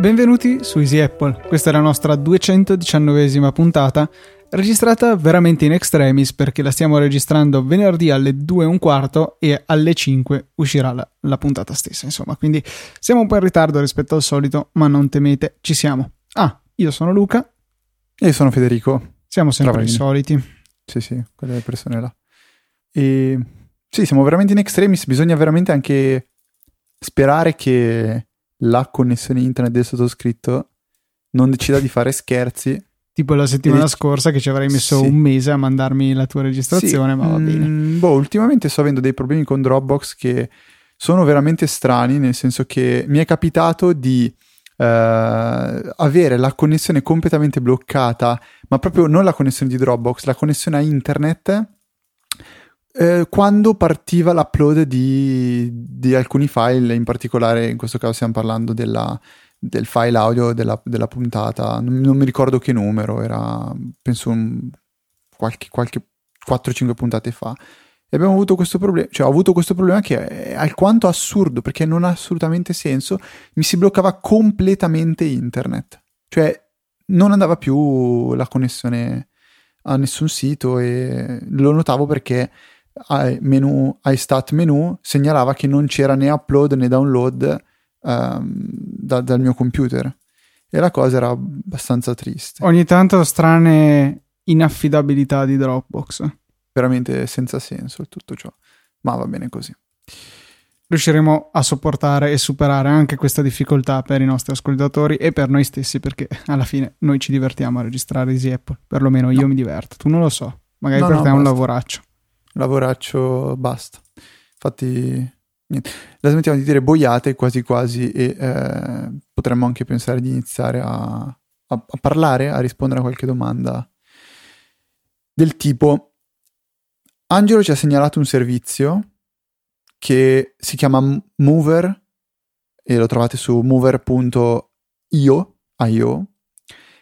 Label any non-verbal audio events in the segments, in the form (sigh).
Benvenuti su Easy Apple, questa è la nostra 219esima puntata, registrata veramente in extremis perché la stiamo registrando venerdì alle 2 e un quarto e alle 5 uscirà la, la, puntata stessa, insomma, quindi siamo un po' in ritardo rispetto al solito, ma non temete, ci siamo. Ah, io sono Luca. E io sono Federico. Siamo sempre i soliti. Sì, sì, quelle persone là. E sì, siamo veramente in extremis, bisogna veramente anche sperare che la connessione internet del sottoscritto non decida di fare scherzi. Tipo la settimana e... scorsa che ci avrei messo sì. un mese a mandarmi la tua registrazione, sì. ma va bene. Mm, boh, ultimamente sto avendo dei problemi con Dropbox che sono veramente strani, nel senso che mi è capitato di uh, avere la connessione completamente bloccata, ma proprio non la connessione di Dropbox, la connessione a internet eh, quando partiva l'upload di, di, alcuni file, in particolare in questo caso stiamo parlando della, del file audio della, della puntata, non, non, mi ricordo che numero, era penso un, qualche, qualche 4-5 puntate fa. E abbiamo avuto questo problema, cioè ho avuto questo problema che è alquanto assurdo perché non ha assolutamente senso, mi si bloccava completamente internet, cioè non andava più la connessione a nessun sito e lo notavo perché menu, ai stat menu segnalava che non c'era né upload né download um, da, dal mio computer e la cosa era abbastanza triste. Ogni tanto strane inaffidabilità di Dropbox. Veramente senza senso tutto ciò, ma va bene così. Riusciremo a sopportare e superare anche questa difficoltà per i nostri ascoltatori e per noi stessi, perché alla fine noi ci divertiamo a registrare Easy Apple, perlomeno io no. mi diverto, tu non lo so, magari no, per no, te è un lavoraccio lavoraccio, basta. Infatti, niente. la smettiamo di dire boiate quasi quasi e eh, potremmo anche pensare di iniziare a, a, a parlare, a rispondere a qualche domanda del tipo Angelo ci ha segnalato un servizio che si chiama Mover e lo trovate su mover.io IO,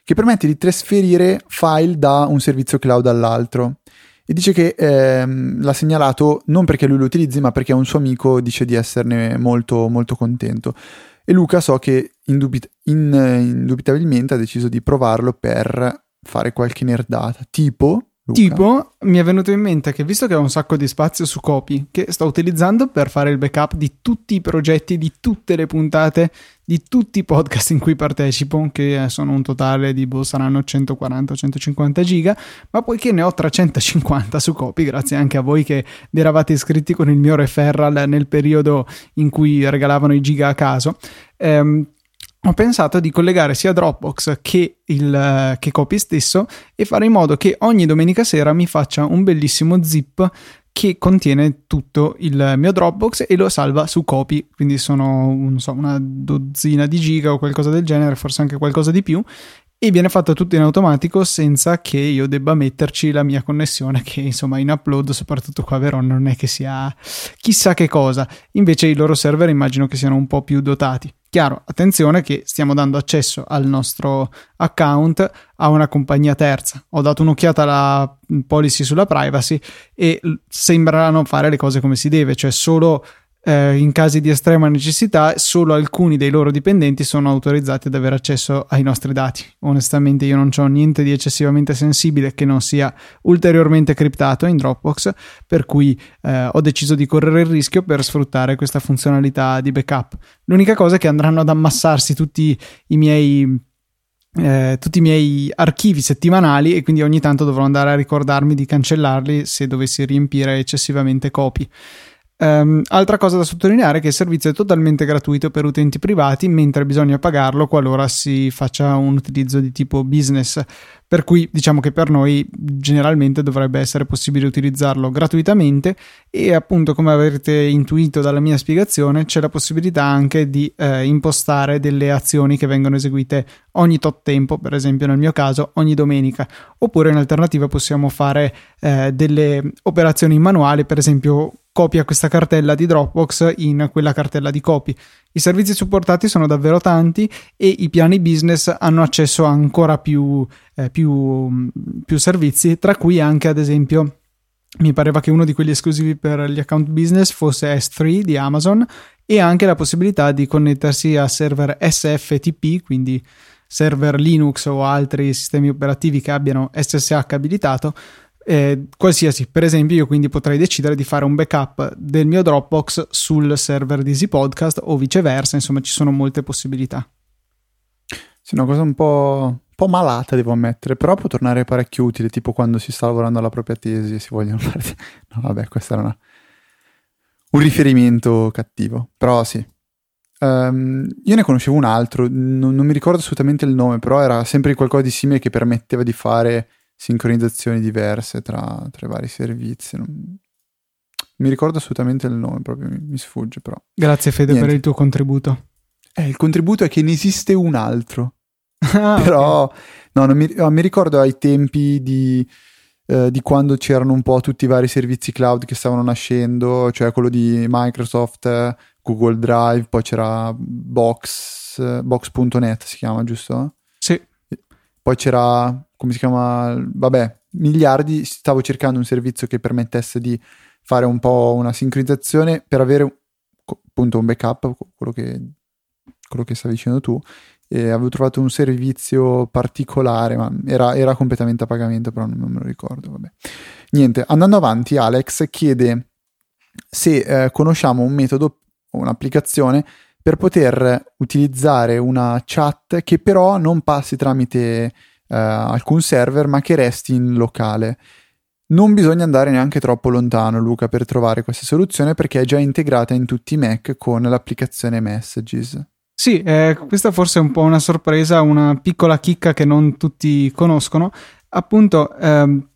che permette di trasferire file da un servizio cloud all'altro e dice che ehm, l'ha segnalato non perché lui lo utilizzi, ma perché un suo amico dice di esserne molto, molto contento. E Luca so che indubit- in, indubitabilmente ha deciso di provarlo per fare qualche nerdata, tipo Luca. Tipo, mi è venuto in mente che visto che ho un sacco di spazio su copy, che sto utilizzando per fare il backup di tutti i progetti, di tutte le puntate, di tutti i podcast in cui partecipo, che sono un totale di, boh, saranno 140-150 giga, ma poiché ne ho 350 su copy, grazie anche a voi che vi eravate iscritti con il mio referral nel periodo in cui regalavano i giga a caso, ehm, ho pensato di collegare sia Dropbox che, il, che Copy stesso e fare in modo che ogni domenica sera mi faccia un bellissimo zip che contiene tutto il mio Dropbox e lo salva su Copy, quindi sono so, una dozzina di giga o qualcosa del genere, forse anche qualcosa di più, e viene fatto tutto in automatico senza che io debba metterci la mia connessione che insomma in upload soprattutto qua a Verona non è che sia chissà che cosa. Invece i loro server immagino che siano un po' più dotati. Chiaro attenzione che stiamo dando accesso al nostro account a una compagnia terza. Ho dato un'occhiata alla policy sulla privacy e sembrano fare le cose come si deve cioè solo eh, in casi di estrema necessità solo alcuni dei loro dipendenti sono autorizzati ad avere accesso ai nostri dati. Onestamente io non ho niente di eccessivamente sensibile che non sia ulteriormente criptato in Dropbox, per cui eh, ho deciso di correre il rischio per sfruttare questa funzionalità di backup. L'unica cosa è che andranno ad ammassarsi tutti i miei eh, tutti i miei archivi settimanali e quindi ogni tanto dovrò andare a ricordarmi di cancellarli se dovessi riempire eccessivamente copie. Um, altra cosa da sottolineare è che il servizio è totalmente gratuito per utenti privati, mentre bisogna pagarlo qualora si faccia un utilizzo di tipo business. Per cui diciamo che per noi generalmente dovrebbe essere possibile utilizzarlo gratuitamente e appunto come avrete intuito dalla mia spiegazione c'è la possibilità anche di eh, impostare delle azioni che vengono eseguite ogni tot tempo, per esempio nel mio caso ogni domenica, oppure in alternativa possiamo fare eh, delle operazioni manuali, per esempio copia questa cartella di Dropbox in quella cartella di copy. I servizi supportati sono davvero tanti e i piani business hanno accesso a ancora più, eh, più, più servizi, tra cui anche ad esempio mi pareva che uno di quelli esclusivi per gli account business fosse S3 di Amazon e anche la possibilità di connettersi a server SFTP, quindi server Linux o altri sistemi operativi che abbiano SSH abilitato eh, qualsiasi. Per esempio, io quindi potrei decidere di fare un backup del mio Dropbox sul server di Easy Podcast o viceversa, insomma, ci sono molte possibilità. Sì, una cosa un po', un po', malata, devo ammettere, però può tornare parecchio utile, tipo quando si sta lavorando alla propria tesi e si vogliono fare. (laughs) No, vabbè, questo era una... un riferimento cattivo, però sì. Um, io ne conoscevo un altro, non, non mi ricordo assolutamente il nome, però era sempre qualcosa di simile che permetteva di fare sincronizzazioni diverse tra, tra i vari servizi. Non... Mi ricordo assolutamente il nome, proprio mi, mi sfugge però. Grazie Fede Niente. per il tuo contributo. Eh, il contributo è che ne esiste un altro. ah, (laughs) però, okay. no, non mi, no, mi, ricordo ai tempi di, eh, di, quando c'erano un po' tutti i vari servizi cloud che stavano nascendo, cioè quello di Microsoft, Google Drive, poi c'era Box, Box.net si chiama, giusto? Sì. Poi c'era come si chiama, vabbè, miliardi, stavo cercando un servizio che permettesse di fare un po' una sincronizzazione per avere appunto un backup, quello che, quello che stavi dicendo tu, e avevo trovato un servizio particolare, ma era, era completamente a pagamento, però non, me lo ricordo, vabbè. Niente, andando avanti, Alex chiede se eh, conosciamo un metodo o un'applicazione per poter utilizzare una chat che però non passi tramite eh, alcun server, ma che resti in locale. Non bisogna andare neanche troppo lontano, Luca, per trovare questa soluzione perché è già integrata in tutti i Mac con l'applicazione Messages. Sì, eh, questa forse è un po' una sorpresa, una piccola chicca che non tutti conoscono. Appunto, ehm,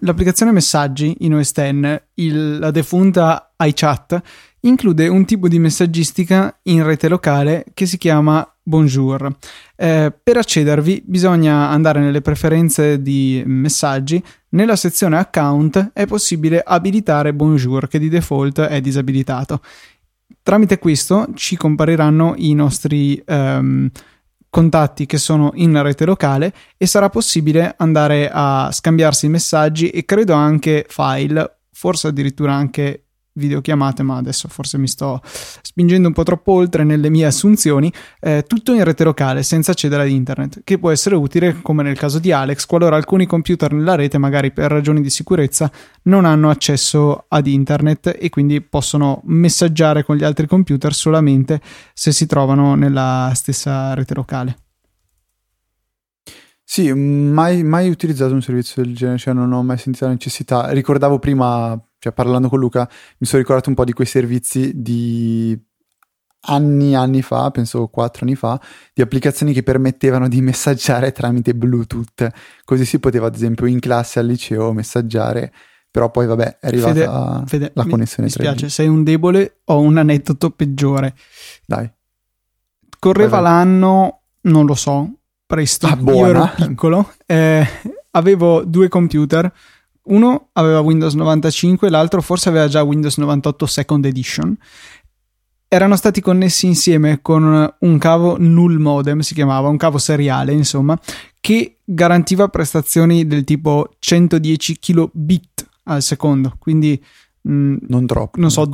l'applicazione Messaggi in OS X, il, la defunta iChat, include un tipo di messaggistica in rete locale che si chiama Bonjour. Eh, per accedervi bisogna andare nelle preferenze di messaggi, nella sezione account è possibile abilitare Bonjour che di default è disabilitato. Tramite questo ci compariranno i nostri um, contatti che sono in rete locale e sarà possibile andare a scambiarsi messaggi e credo anche file, forse addirittura anche videochiamate, ma adesso forse mi sto spingendo un po' troppo oltre nelle mie assunzioni, eh, tutto in rete locale senza accedere ad internet, che può essere utile come nel caso di Alex, qualora alcuni computer nella rete, magari per ragioni di sicurezza, non hanno accesso ad internet e quindi possono messaggiare con gli altri computer solamente se si trovano nella stessa rete locale. Sì, mai, mai utilizzato un servizio del genere, cioè non ho mai sentito la necessità. Ricordavo prima cioè parlando con Luca, mi sono ricordato un po' di quei servizi di anni, anni fa, penso quattro anni fa, di applicazioni che permettevano di messaggiare tramite Bluetooth. Così si poteva, ad esempio, in classe al liceo messaggiare. Però poi, vabbè, è arrivata Fede, Fede, la connessione mi, mi spiace, sei un debole, ho un aneddoto peggiore. Dai. Correva vai. l'anno, non lo so, presto, ah, io ero piccolo, eh, avevo due computer, uno aveva Windows 95, l'altro forse aveva già Windows 98 Second Edition. Erano stati connessi insieme con un cavo null modem, si chiamava, un cavo seriale, insomma, che garantiva prestazioni del tipo 110 kilobit al secondo, quindi mh, mm, non troppo, non so,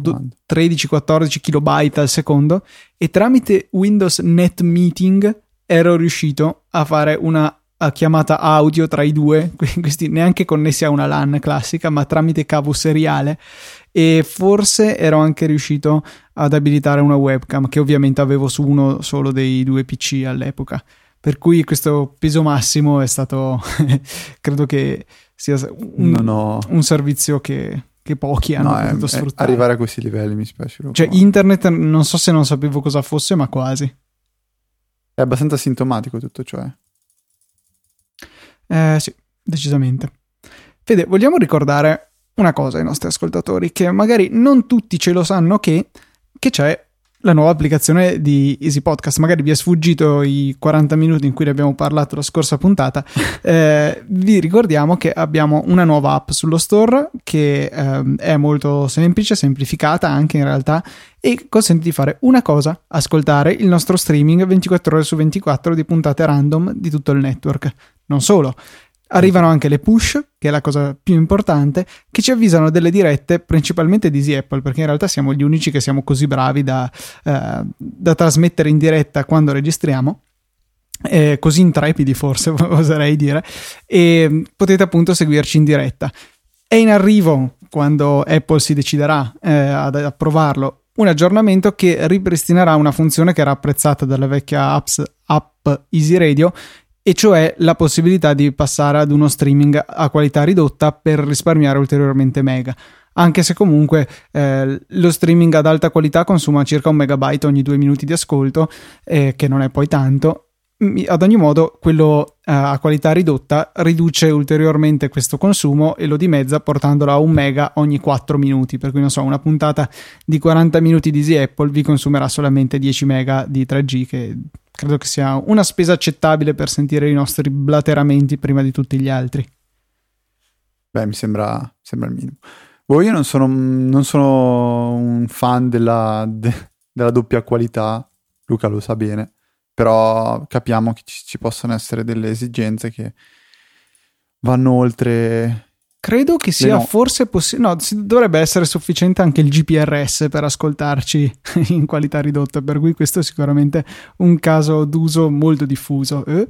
13-14 kilobyte al secondo e tramite Windows Net Meeting ero riuscito a fare una chiamata audio tra i due, (laughs) questi neanche connessi a una LAN classica, ma tramite cavo seriale. E forse ero anche riuscito ad abilitare una webcam che ovviamente avevo su uno solo dei due PC all'epoca. Per cui questo peso massimo è stato, (laughs) credo che sia un, ho... un servizio che, che pochi hanno no, potuto è, sfruttare. Arrivare a questi livelli mi spiace. Cioè, internet non so se non sapevo cosa fosse, ma quasi. È abbastanza sintomatico tutto ciò. Eh. Eh, sì, decisamente. Fede, vogliamo ricordare una cosa ai nostri ascoltatori, che magari non tutti ce lo sanno che, che c'è la nuova applicazione di Easy Podcast. Magari vi è sfuggito i 40 minuti in cui ne abbiamo parlato la scorsa puntata. (laughs) Eh, vi ricordiamo che abbiamo una nuova app sullo store che eh, è molto semplice, semplificata anche in realtà e consente di fare una cosa, ascoltare il nostro streaming 24 ore su 24 di puntate random di tutto il network. Non solo, Arrivano anche le push, che è la cosa più importante, che ci avvisano delle dirette, principalmente di Easy Apple, perché in realtà siamo gli unici che siamo così bravi da, eh, da trasmettere in diretta quando registriamo. Eh, così intrepidi forse (laughs) oserei dire e potete appunto seguirci in diretta è in arrivo quando Apple si deciderà eh, ad approvarlo un aggiornamento che ripristinerà una funzione che era apprezzata dalla vecchia apps, app Easy Radio e cioè la possibilità di passare ad uno streaming a qualità ridotta per risparmiare ulteriormente mega. Anche se comunque eh, lo streaming ad alta qualità consuma circa un megabyte ogni due minuti di ascolto, eh, che non è poi tanto, ad ogni modo quello eh, a qualità ridotta riduce ulteriormente questo consumo e lo dimezza portandolo a un mega ogni 4 minuti per cui non so una puntata di 40 minuti di Easy Apple vi consumerà solamente 10 mega di 3G che credo che sia una spesa accettabile per sentire i nostri blateramenti prima di tutti gli altri. Beh, mi sembra, sembra il minimo. Boh, io non sono, non sono un fan della, de, della, doppia qualità, Luca lo sa bene, però capiamo che ci, ci possono essere delle esigenze che vanno oltre Credo che sia no. forse possibile. No, dovrebbe essere sufficiente anche il GPRS per ascoltarci (laughs) in qualità ridotta, per cui questo è sicuramente un caso d'uso molto diffuso. Eh?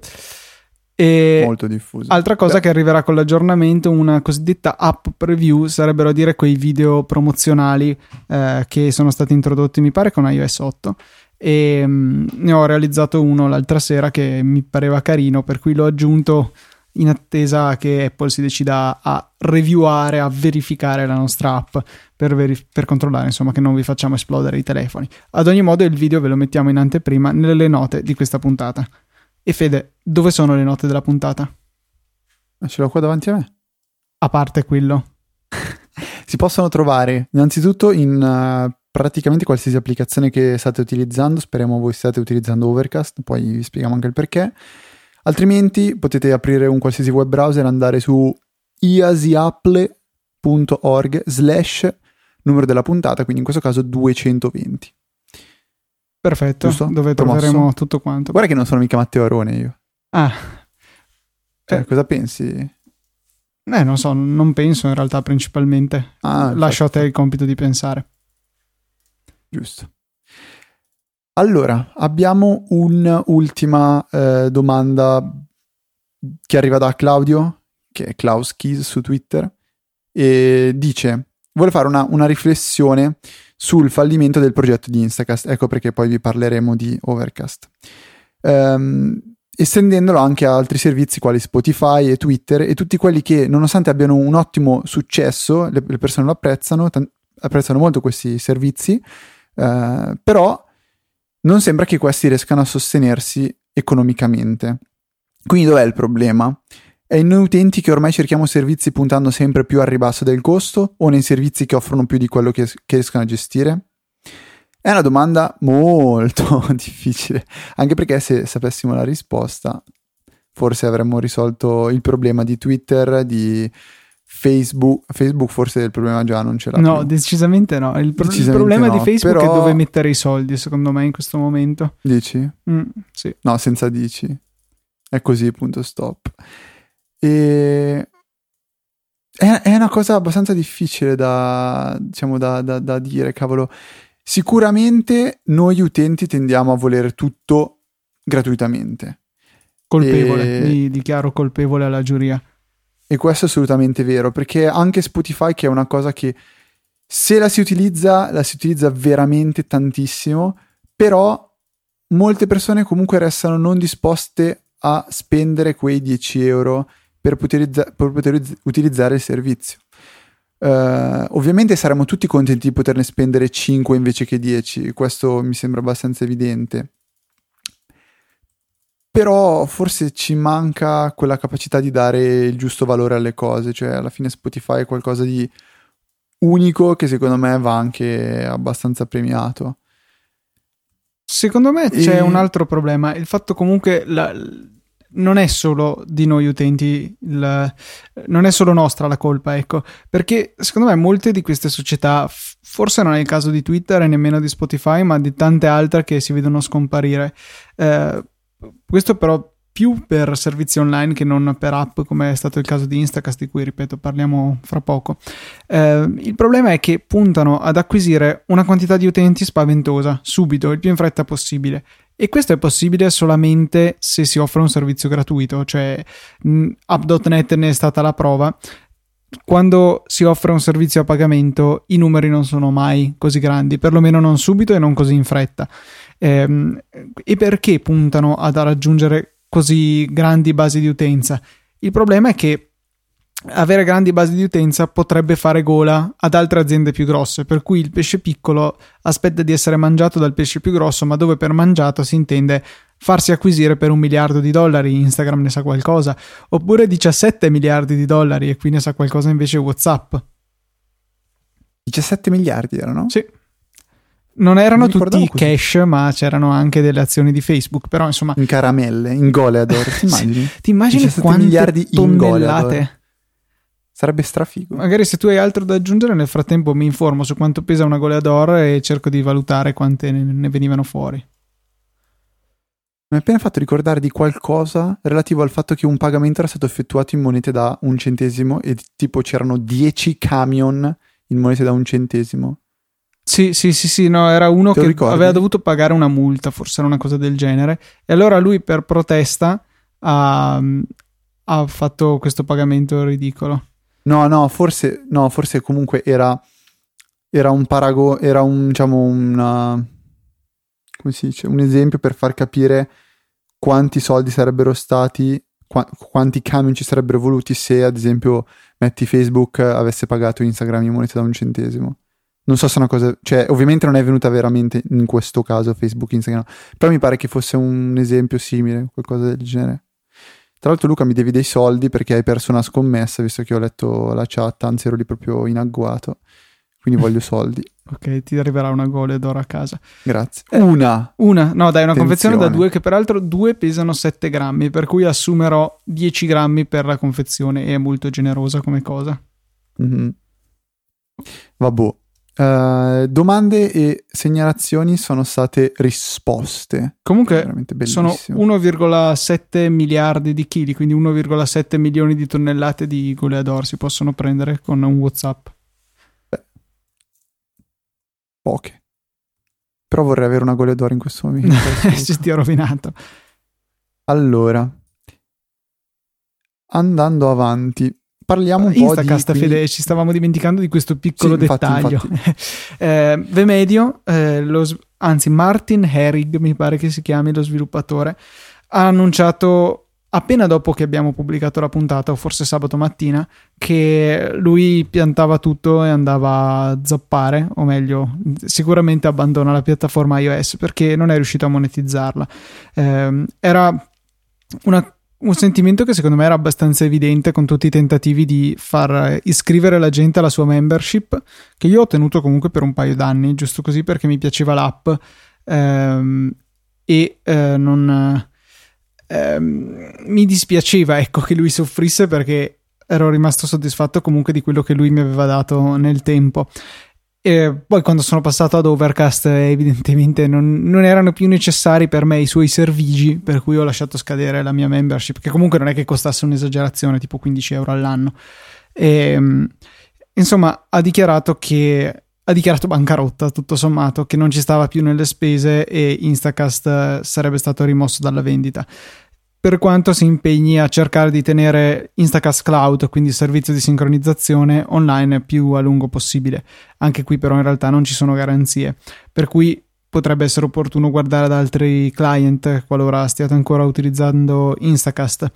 E molto diffuso. Altra cosa Beh. che arriverà con l'aggiornamento, una cosiddetta app preview, sarebbero a dire quei video promozionali eh, che sono stati introdotti, mi pare, con iOS 8 e mh, ne ho realizzato uno l'altra sera che mi pareva carino, per cui l'ho aggiunto in attesa che Apple si decida a revieware, a verificare la nostra app per, verif- per, controllare insomma che non vi facciamo esplodere i telefoni. Ad ogni modo il video ve lo mettiamo in anteprima nelle note di questa puntata. E Fede, dove sono le note della puntata? Ce l'ho qua davanti a me. A parte quello. (laughs) si possono trovare innanzitutto in uh, praticamente qualsiasi applicazione che state utilizzando, speriamo voi stiate utilizzando Overcast, poi vi spieghiamo anche il perché Altrimenti potete aprire un qualsiasi web browser e andare su iasiapple.org slash numero della puntata, quindi in questo caso 220. Perfetto, Giusto? dove Promosso. troveremo tutto quanto. Guarda che non sono mica Matteo Arone io. Ah. Cioè, eh. cosa pensi? Eh, non so, non penso in realtà principalmente. Ah, Lascio a te il compito di pensare. Giusto. Allora, abbiamo un'ultima eh, domanda che arriva da Claudio, che è Klaus Keys su Twitter, e dice, vuole fare una, una riflessione sul fallimento del progetto di Instacast, ecco perché poi vi parleremo di Overcast. Um, estendendolo anche a altri servizi quali Spotify e Twitter e tutti quelli che nonostante abbiano un ottimo successo, le, le persone lo apprezzano, t- apprezzano molto questi servizi, uh, però non sembra che questi riescano a sostenersi economicamente. Quindi dov'è il problema? È in noi utenti che ormai cerchiamo servizi puntando sempre più al ribasso del costo o nei servizi che offrono più di quello che, che riescono a gestire? È una domanda molto (laughs) difficile, anche perché se sapessimo la risposta forse avremmo risolto il problema di Twitter, di Facebook, Facebook forse il problema già non ce l'ha. No, più. decisamente no. Il, pro- decisamente il problema no, di Facebook però... è dove mettere i soldi, secondo me, in questo momento. Dici? Mm, sì. No, senza dici. È così, punto stop. E... È, è una cosa abbastanza difficile da, diciamo, da, da, da dire, cavolo. Sicuramente noi utenti tendiamo a volere tutto gratuitamente. Colpevole, e... mi dichiaro colpevole alla giuria. E questo è assolutamente vero, perché anche Spotify, che è una cosa che se la si utilizza, la si utilizza veramente tantissimo, però molte persone comunque restano non disposte a spendere quei 10 euro per poter, per poter utilizzare il servizio. Uh, ovviamente saremmo tutti contenti di poterne spendere 5 invece che 10, questo mi sembra abbastanza evidente però forse ci manca quella capacità di dare il giusto valore alle cose, cioè alla fine Spotify è qualcosa di unico che secondo me va anche abbastanza premiato. Secondo me c'è e... un altro problema, il fatto comunque la, non è solo di noi utenti, il, non è solo nostra la colpa, ecco, perché secondo me molte di queste società, forse non è il caso di Twitter e nemmeno di Spotify, ma di tante altre che si vedono scomparire. Eh, questo però più per servizi online che non per app, come è stato il caso di Instacast, di cui ripeto parliamo fra poco. Eh, il problema è che puntano ad acquisire una quantità di utenti spaventosa, subito, il più in fretta possibile. E questo è possibile solamente se si offre un servizio gratuito, cioè app.net ne è stata la prova. Quando si offre un servizio a pagamento, i numeri non sono mai così grandi, perlomeno non subito e non così in fretta. Ehm, e perché puntano ad raggiungere così grandi basi di utenza? Il problema è che avere grandi basi di utenza potrebbe fare gola ad altre aziende più grosse, per cui il pesce piccolo aspetta di essere mangiato dal pesce più grosso, ma dove per mangiato si intende farsi acquisire per un miliardo di dollari, Instagram ne sa qualcosa, oppure 17 miliardi di dollari e qui ne sa qualcosa invece WhatsApp. 17 miliardi erano? Sì. Non erano tutti cash, ma c'erano anche delle azioni di Facebook, però insomma... In caramelle, in goleador, ti (laughs) immagini? ti immagini quante miliardi tonnellate? Sarebbe strafigo. Magari se tu hai altro da aggiungere, nel frattempo mi informo su quanto pesa una goleador e cerco di valutare quante ne venivano fuori. Mi hai appena fatto ricordare di qualcosa relativo al fatto che un pagamento era stato effettuato in monete da un centesimo e tipo c'erano 10 camion in monete da un centesimo. Sì, sì, sì, sì, no, era uno Te che aveva dovuto pagare una multa, forse era una cosa del genere. E allora lui per protesta ha, ha fatto questo pagamento ridicolo. No, no, forse, no, forse comunque era, era un parago, era un, diciamo, una, come si dice, un esempio per far capire quanti soldi sarebbero stati, qu- quanti camion ci sarebbero voluti se, ad esempio, metti Facebook avesse pagato Instagram in moneta da un centesimo. Non so se è una cosa, cioè, ovviamente non è venuta veramente in questo caso Facebook, Instagram, però mi pare che fosse un esempio simile, qualcosa del genere. Tra l'altro, Luca, mi devi dei soldi perché hai perso una scommessa, visto che ho letto la chat, anzi ero lì proprio in agguato. Quindi voglio (laughs) soldi. ok, ti arriverà una gole d'oro a casa. Grazie. Una. Una, no, dai, una Attenzione. confezione da due, che peraltro due pesano 7 grammi, per cui assumerò 10 grammi per la confezione. È molto generosa come cosa. Mm-hmm. Vabbè. Uh, domande e segnalazioni sono state risposte. Comunque sono 1,7 miliardi di chili, quindi 1,7 milioni di tonnellate di goleador si possono prendere con un WhatsApp. Beh, poche. Però vorrei avere una goleador in questo momento. (laughs) si ti ho rovinato. Allora, andando avanti, parliamo un Instacast, po' di... Fede, ci stavamo dimenticando di questo piccolo sì, dettaglio. Infatti, infatti. (laughs) eh, Vemedio, eh, lo, anzi Martin Herrig mi pare che si chiami lo sviluppatore, ha annunciato appena dopo che abbiamo pubblicato la puntata, o forse sabato mattina, che lui piantava tutto e andava a zappare, o meglio, sicuramente abbandona la piattaforma iOS perché non è riuscito a monetizzarla. Eh, era una un sentimento che secondo me era abbastanza evidente con tutti i tentativi di far iscrivere la gente alla sua membership, che io ho tenuto comunque per un paio d'anni, giusto così perché mi piaceva l'app ehm, e eh, non ehm, mi dispiaceva ecco che lui soffrisse perché ero rimasto soddisfatto comunque di quello che lui mi aveva dato nel tempo e poi quando sono passato ad Overcast evidentemente non, non, erano più necessari per me i suoi servigi per cui ho lasciato scadere la mia membership che comunque non è che costasse un'esagerazione tipo 15 euro all'anno. E, ehm, insomma ha dichiarato che ha dichiarato bancarotta tutto sommato che non ci stava più nelle spese e Instacast sarebbe stato rimosso dalla vendita per quanto si impegni a cercare di tenere Instacast Cloud, quindi il servizio di sincronizzazione online più a lungo possibile. Anche qui però in realtà non ci sono garanzie, per cui potrebbe essere opportuno guardare ad altri client qualora stiate ancora utilizzando Instacast.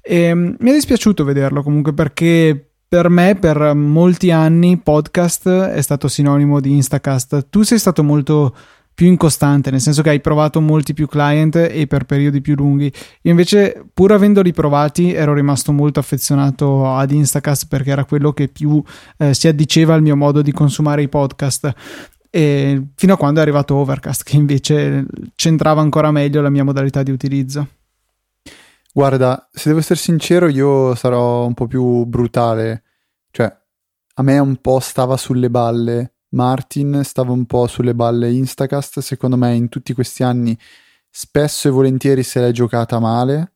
E, ehm, mi è dispiaciuto vederlo comunque perché per me per molti anni podcast è stato sinonimo di Instacast. Tu sei stato molto più incostante, nel senso che hai provato molti più client e per periodi più lunghi. Io invece, pur avendoli provati, ero rimasto molto affezionato ad Instacast perché era quello che più eh, si addiceva al mio modo di consumare i podcast. e fino a quando è arrivato Overcast che invece centrava ancora meglio la mia modalità di utilizzo. Guarda, se devo essere sincero, io sarò un po' più brutale. Cioè, a me un po' stava sulle balle Martin, stava un po' sulle balle Instacast. Secondo me, in tutti questi anni, spesso e volentieri se l'è giocata male.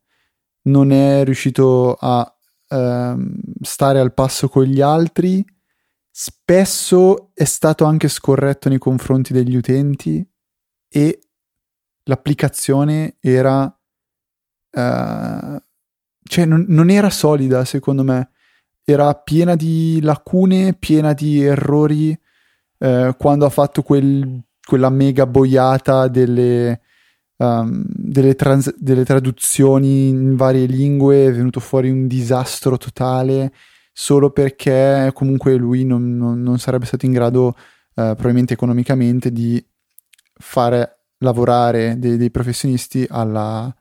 Non è riuscito a ehm, stare al passo con gli altri. Spesso è stato anche scorretto nei confronti degli utenti e l'applicazione era uh, cioè non, non, era solida secondo me era piena di lacune piena di errori uh, quando ha fatto quel, quella mega boiata delle, um, delle, trans- delle traduzioni in varie lingue è venuto fuori un disastro totale solo perché comunque lui non, non, non sarebbe stato in grado uh, probabilmente economicamente di fare lavorare dei, dei professionisti alla,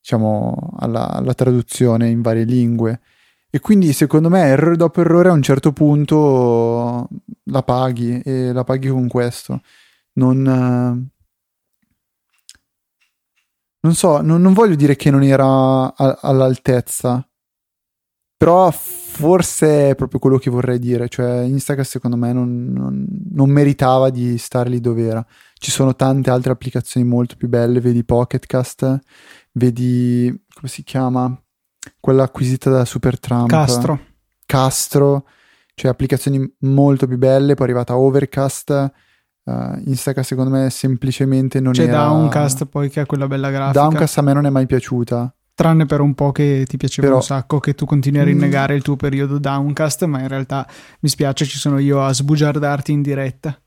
diciamo, alla, alla, traduzione in varie lingue. E quindi secondo me errore dopo errore a un certo punto la paghi e la paghi con questo. Non, non so, non, non voglio dire che non era a, all'altezza, però forse è proprio quello che vorrei dire, cioè Instagram secondo me non, non, non, meritava di stare lì dove era. Ci sono tante altre applicazioni molto più belle, vedi Pocketcast, vedi come si chiama quella acquisita da Supertramp Castro. Castro cioè applicazioni molto più belle poi è arrivata Overcast uh, Instacast secondo me semplicemente non c'è era Downcast poi che ha quella bella grafica. Downcast a me non è mai piaciuta. Tranne per un po' che ti piaceva Però... un sacco che tu continui a rinnegare mm. il tuo periodo Downcast ma in realtà mi spiace ci sono io a sbugiardarti in diretta.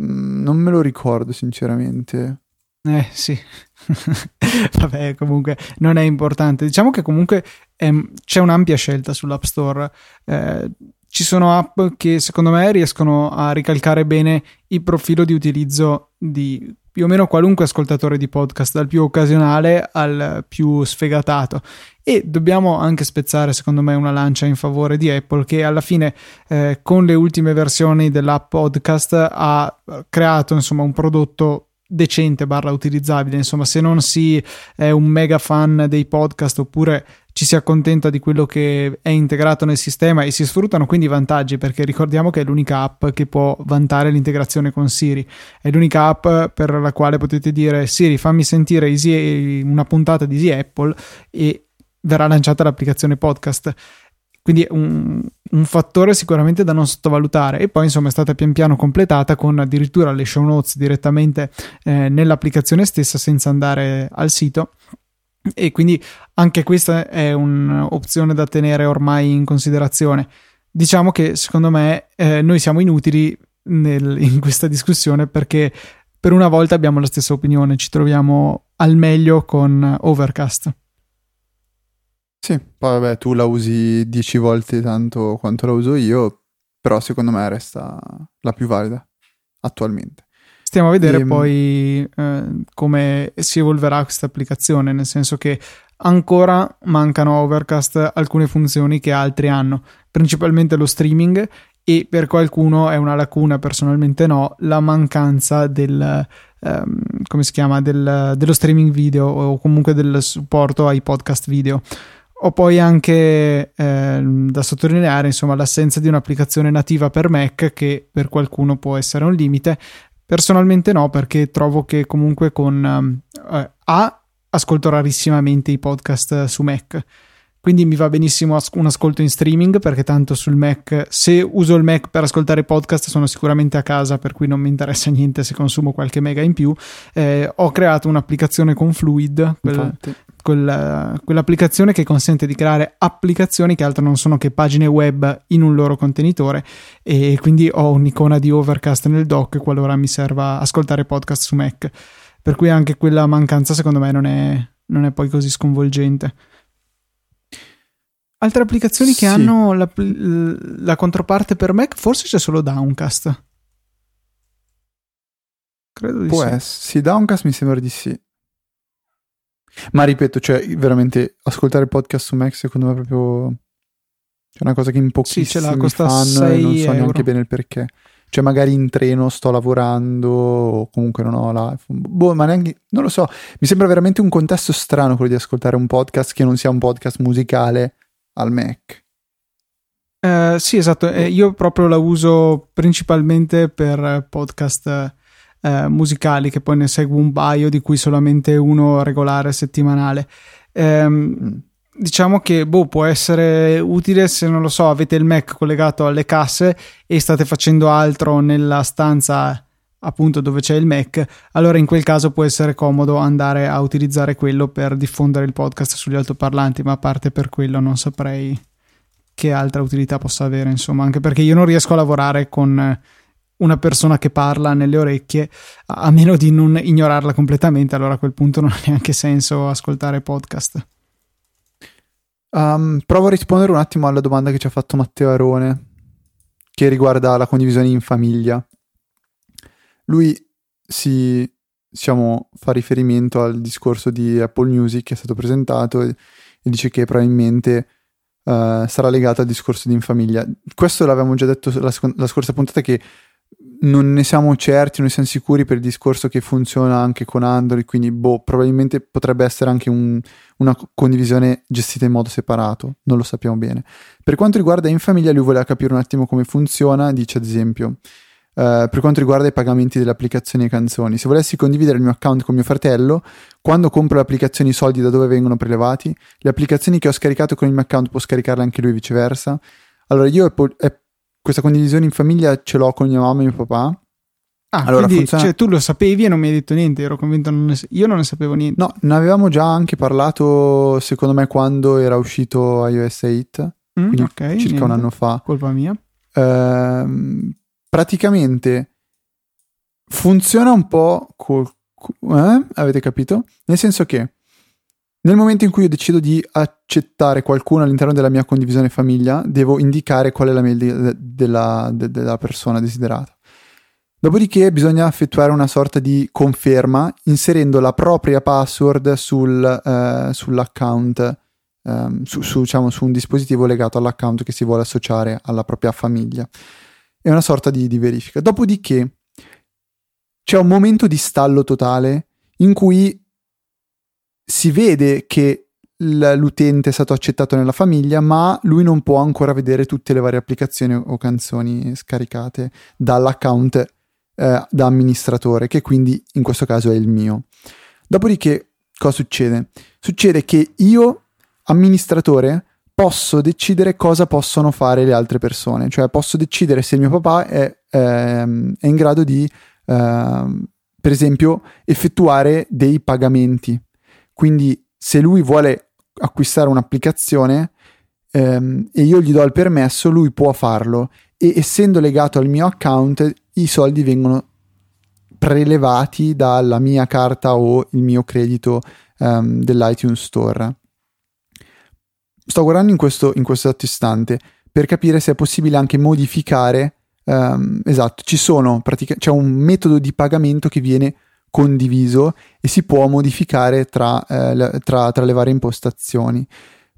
Mm, non me lo ricordo sinceramente eh sì, (laughs) vabbè comunque non è importante. Diciamo che comunque ehm, c'è un'ampia scelta sull'App Store. Eh, ci sono app che secondo me riescono a ricalcare bene il profilo di utilizzo di più o meno qualunque ascoltatore di podcast, dal più occasionale al più sfegatato. E dobbiamo anche spezzare, secondo me, una lancia in favore di Apple, che alla fine, eh, con le ultime versioni dell'app podcast, ha creato insomma un prodotto decente barra utilizzabile. Insomma se non si è un mega fan dei podcast oppure ci si accontenta di quello che è integrato nel sistema e si sfruttano quindi i vantaggi perché ricordiamo che è l'unica app che può vantare l'integrazione con Siri. È l'unica app per la quale potete dire Siri fammi sentire Easy, una puntata di Easy Apple e verrà lanciata l'applicazione podcast quindi un, un, fattore sicuramente da non sottovalutare. E poi, insomma, è stata pian piano completata con addirittura le show notes direttamente eh, nell'applicazione stessa senza andare al sito. E quindi anche questa è un'opzione da tenere ormai in considerazione. Diciamo che secondo me eh, noi siamo inutili nel, in questa discussione perché per una volta abbiamo la stessa opinione, ci troviamo al meglio con Overcast. Sì, poi vabbè, tu la usi dieci volte tanto quanto la uso io, però secondo me resta la più valida attualmente. Stiamo a vedere e, ehm, poi eh, come si evolverà questa applicazione, nel senso che ancora mancano a Overcast alcune funzioni che altri hanno, principalmente lo streaming e per qualcuno è una lacuna, personalmente no, la mancanza del, um, come si chiama, del, dello streaming video o comunque del supporto ai podcast video. Ho poi anche eh, da sottolineare insomma, l'assenza di un'applicazione nativa per Mac che per qualcuno può essere un limite. Personalmente no, perché trovo che comunque con eh, A ascolto rarissimamente i podcast su Mac. Quindi mi va benissimo un ascolto in streaming perché tanto sul Mac, se uso il Mac per ascoltare podcast sono sicuramente a casa per cui non mi interessa (laughs) niente se consumo qualche mega in più. Eh, ho creato un'applicazione con Fluid, quel, quella, quell'applicazione che consente di creare applicazioni che altro non sono che pagine web in un loro contenitore e quindi ho un'icona di Overcast nel dock qualora mi serva ascoltare podcast su Mac. Per cui anche quella mancanza secondo me non è, non è poi così sconvolgente. Altre applicazioni sì. che hanno la, la, controparte per Mac, forse c'è solo Downcast. Credo di Può sì. Essere. Sì, Downcast mi sembra di sì. Ma ripeto, cioè, veramente ascoltare podcast su Mac secondo me è proprio. C'è una cosa che in pochissimi sì, ce l'ha, costa fanno 6 e non so euro. neanche bene il perché. cioè magari in treno sto lavorando o comunque non ho l'iPhone. Boh, ma neanche, non lo so, mi sembra veramente un contesto strano quello di ascoltare un podcast che non sia un podcast musicale al Mac. Uh, sì, esatto, eh, io proprio la uso principalmente per podcast uh, musicali, che poi ne seguo un paio, di cui solamente uno regolare settimanale. Um, mm diciamo che boh, può essere utile se non lo so, avete il Mac collegato alle casse e state facendo altro nella stanza appunto dove c'è il Mac, allora in quel caso può essere comodo andare a utilizzare quello per diffondere il podcast sugli altoparlanti, ma a parte per quello non saprei che altra utilità possa avere, insomma, anche perché io non riesco a lavorare con una persona che parla nelle orecchie, a meno di non ignorarla completamente, allora a quel punto non ha neanche senso ascoltare podcast. Um, provo a rispondere un attimo alla domanda che ci ha fatto Matteo Arone, che riguarda la condivisione in famiglia. Lui si diciamo, fa riferimento al discorso di Apple Music che è stato presentato e, e dice che probabilmente uh, sarà legato al discorso di in famiglia. Questo l'avevamo già detto la, la scorsa puntata che non ne siamo certi, non siamo sicuri per il discorso che funziona anche con Android, quindi boh, probabilmente potrebbe essere anche un, una condivisione gestita in modo separato, non lo sappiamo bene. Per quanto riguarda in famiglia, lui voleva capire un attimo come funziona, dice ad esempio, Uh, per quanto riguarda i pagamenti delle applicazioni e canzoni. Se volessi condividere il mio account con mio fratello, quando compro le applicazioni i soldi da dove vengono prelevati? Le applicazioni che ho scaricato con il mio account può scaricarle anche lui viceversa? Allora io Apple, questa condivisione in famiglia ce l'ho con mia mamma e mio papà. Ah, allora quindi, funziona... cioè, tu lo sapevi e non mi hai detto niente, ero convinto, non ne... io non ne sapevo niente. No, ne avevamo già anche parlato, secondo me, quando era uscito iOS 8, mm, okay, circa niente. un anno fa. Colpa mia. Ehm, praticamente funziona un po' col... Eh? Avete capito? Nel senso che nel momento in cui io decido di accettare qualcuno all'interno della mia condivisione famiglia, devo indicare qual è la mail de- della, de- della persona desiderata. Dopodiché bisogna effettuare una sorta di conferma inserendo la propria password sul, eh, sull'account, ehm, su, su, diciamo, su, un dispositivo legato all'account che si vuole associare alla propria famiglia. È una sorta di, di verifica. Dopodiché c'è un momento di stallo totale in cui si vede che l'utente è stato accettato nella famiglia, ma lui non può ancora vedere tutte le varie applicazioni o canzoni scaricate dall'account eh, da amministratore, che quindi in questo caso è il mio. Dopodiché, cosa succede? Succede che io, amministratore, posso decidere cosa possono fare le altre persone, cioè posso decidere se il mio papà è, ehm, è in grado di, ehm, per esempio, effettuare dei pagamenti. Quindi se lui vuole acquistare un'applicazione ehm, e io gli do il permesso, lui può farlo. E essendo legato al mio account i soldi vengono prelevati dalla mia carta o il mio credito ehm, dell'iTunes Store. Sto guardando in questo, in questo esatto istante per capire se è possibile anche modificare. Um, esatto, ci sono pratica- c'è un metodo di pagamento che viene condiviso e si può modificare tra, eh, le, tra, tra le varie impostazioni.